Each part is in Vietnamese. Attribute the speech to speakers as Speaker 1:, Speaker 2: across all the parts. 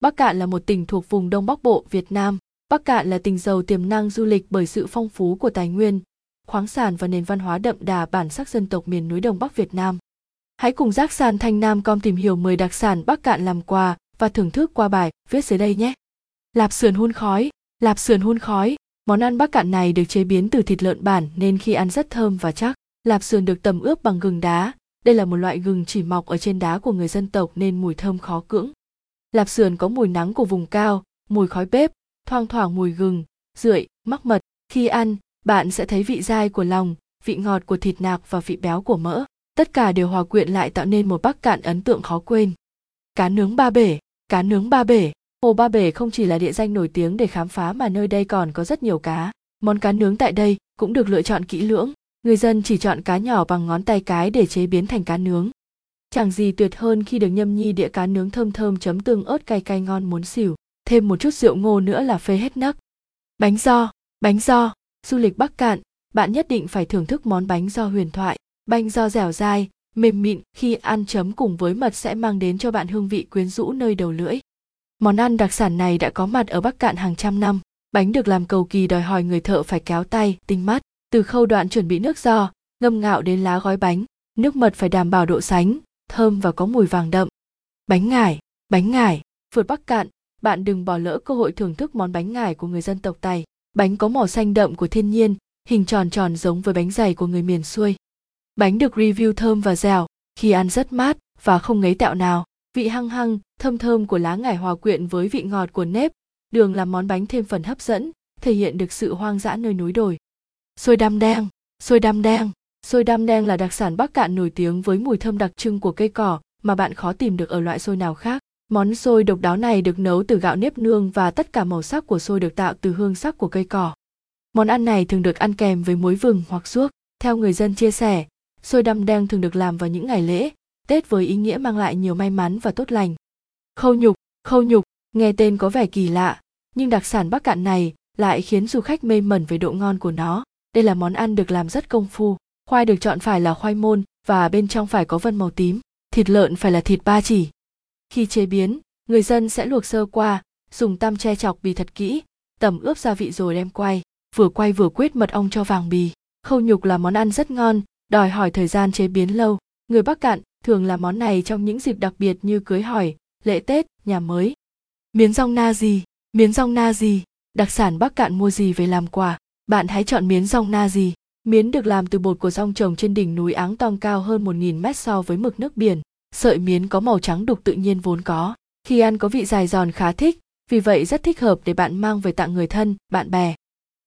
Speaker 1: Bắc Cạn là một tỉnh thuộc vùng Đông Bắc Bộ, Việt Nam. Bắc Cạn là tỉnh giàu tiềm năng du lịch bởi sự phong phú của tài nguyên, khoáng sản và nền văn hóa đậm đà bản sắc dân tộc miền núi Đông Bắc Việt Nam. Hãy cùng Giác Sàn Thanh Nam com tìm hiểu 10 đặc sản Bắc Cạn làm quà và thưởng thức qua bài viết dưới đây nhé. Lạp sườn hun khói, lạp sườn hun khói, món ăn Bắc Cạn này được chế biến từ thịt lợn bản nên khi ăn rất thơm và chắc. Lạp sườn được tầm ướp bằng gừng đá, đây là một loại gừng chỉ mọc ở trên đá của người dân tộc nên mùi thơm khó cưỡng. Lạp sườn có mùi nắng của vùng cao, mùi khói bếp, thoang thoảng mùi gừng, rượi, mắc mật. Khi ăn, bạn sẽ thấy vị dai của lòng, vị ngọt của thịt nạc và vị béo của mỡ. Tất cả đều hòa quyện lại tạo nên một Bắc Cạn ấn tượng khó quên. Cá nướng Ba Bể, cá nướng Ba Bể. Hồ Ba Bể không chỉ là địa danh nổi tiếng để khám phá mà nơi đây còn có rất nhiều cá. Món cá nướng tại đây cũng được lựa chọn kỹ lưỡng. Người dân chỉ chọn cá nhỏ bằng ngón tay cái để chế biến thành cá nướng. Chẳng gì tuyệt hơn khi được nhâm nhi đĩa cá nướng thơm thơm chấm tương ớt cay cay ngon muốn xỉu. Thêm một chút rượu ngô nữa là phê hết nấc. Bánh do, bánh do, du lịch Bắc Cạn, bạn nhất định phải thưởng thức món bánh do huyền thoại. Bánh do dẻo dai, mềm mịn khi ăn chấm cùng với mật sẽ mang đến cho bạn hương vị quyến rũ nơi đầu lưỡi. Món ăn đặc sản này đã có mặt ở Bắc Cạn hàng trăm năm. Bánh được làm cầu kỳ đòi hỏi người thợ phải kéo tay, tinh mắt. Từ khâu đoạn chuẩn bị nước do, ngâm ngạo đến lá gói bánh, nước mật phải đảm bảo độ sánh, thơm và có mùi vàng đậm. Bánh ngải, bánh ngải, phượt Bắc Cạn, bạn đừng bỏ lỡ cơ hội thưởng thức món bánh ngải của người dân tộc Tày. Bánh có màu xanh đậm của thiên nhiên, hình tròn tròn giống với bánh dày của người miền xuôi. Bánh được review thơm và dẻo, khi ăn rất mát và không ngấy tẹo nào. Vị hăng hăng, thơm thơm của lá ngải hòa quyện với vị ngọt của nếp, đường làm món bánh thêm phần hấp dẫn, thể hiện được sự hoang dã nơi núi đồi. Xôi đam đen, xôi đam đen. Xôi đam đen là đặc sản Bắc Cạn nổi tiếng với mùi thơm đặc trưng của cây cỏ mà bạn khó tìm được ở loại xôi nào khác. Món xôi độc đáo này được nấu từ gạo nếp nương và tất cả màu sắc của xôi được tạo từ hương sắc của cây cỏ. Món ăn này thường được ăn kèm với muối vừng hoặc ruốc. Theo người dân chia sẻ, xôi đam đen thường được làm vào những ngày lễ, Tết với ý nghĩa mang lại nhiều may mắn và tốt lành. Khâu nhục, khâu nhục, nghe tên có vẻ kỳ lạ, nhưng đặc sản Bắc Cạn này lại khiến du khách mê mẩn về độ ngon của nó. Đây là món ăn được làm rất công phu. Khoai được chọn phải là khoai môn và bên trong phải có vân màu tím. Thịt lợn phải là thịt ba chỉ. Khi chế biến, người dân sẽ luộc sơ qua, dùng tăm che chọc bì thật kỹ, tẩm ướp gia vị rồi đem quay, vừa quay vừa quết mật ong cho vàng bì. Khâu nhục là món ăn rất ngon, đòi hỏi thời gian chế biến lâu. Người Bắc Cạn thường làm món này trong những dịp đặc biệt như cưới hỏi, lễ Tết, nhà mới. Miến rong na gì? Miến rong na gì? Đặc sản Bắc Cạn mua gì về làm quà? Bạn hãy chọn miến rong na gì? Miến được làm từ bột của rong trồng trên đỉnh núi Áng Tong cao hơn 1.000 mét so với mực nước biển. Sợi miến có màu trắng đục tự nhiên vốn có. Khi ăn có vị dài giòn khá thích, vì vậy rất thích hợp để bạn mang về tặng người thân, bạn bè.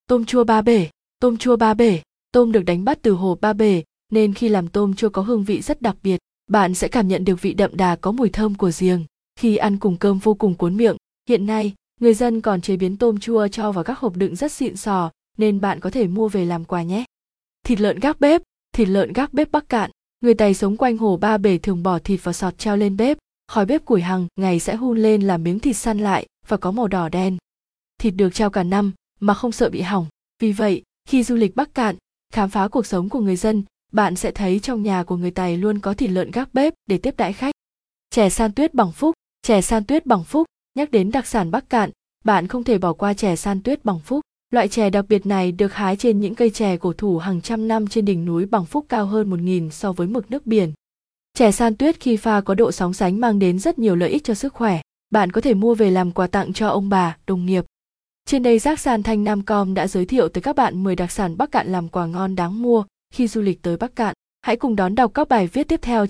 Speaker 1: Tôm chua ba bể, tôm chua ba bể, tôm được đánh bắt từ hồ ba bể, nên khi làm tôm chua có hương vị rất đặc biệt. Bạn sẽ cảm nhận được vị đậm đà có mùi thơm của riềng. Khi ăn cùng cơm vô cùng cuốn miệng, hiện nay, người dân còn chế biến tôm chua cho vào các hộp đựng rất xịn sò, nên bạn có thể mua về làm quà nhé. Thịt lợn gác bếp, thịt lợn gác bếp Bắc Cạn. Người Tày sống quanh hồ Ba Bể thường bỏ thịt vào sọt treo lên bếp, khói bếp củi hằng ngày sẽ hun lên làm miếng thịt săn lại và có màu đỏ đen. Thịt được treo cả năm mà không sợ bị hỏng. Vì vậy, khi du lịch Bắc Cạn, khám phá cuộc sống của người dân, bạn sẽ thấy trong nhà của người Tày luôn có thịt lợn gác bếp để tiếp đãi khách. Chè san tuyết bằng phúc, chè san tuyết bằng phúc, nhắc đến đặc sản Bắc Cạn, bạn không thể bỏ qua chè san tuyết bằng phúc. Loại chè đặc biệt này được hái trên những cây chè cổ thụ hàng trăm năm trên đỉnh núi bằng phúc cao hơn 1.000 so với mực nước biển. Chè san tuyết khi pha có độ sóng sánh mang đến rất nhiều lợi ích cho sức khỏe. Bạn có thể mua về làm quà tặng cho ông bà, đồng nghiệp. Trên đây Giác San Thanh Nam Com đã giới thiệu tới các bạn 10 đặc sản Bắc Cạn làm quà ngon đáng mua khi du lịch tới Bắc Cạn. Hãy cùng đón đọc các bài viết tiếp theo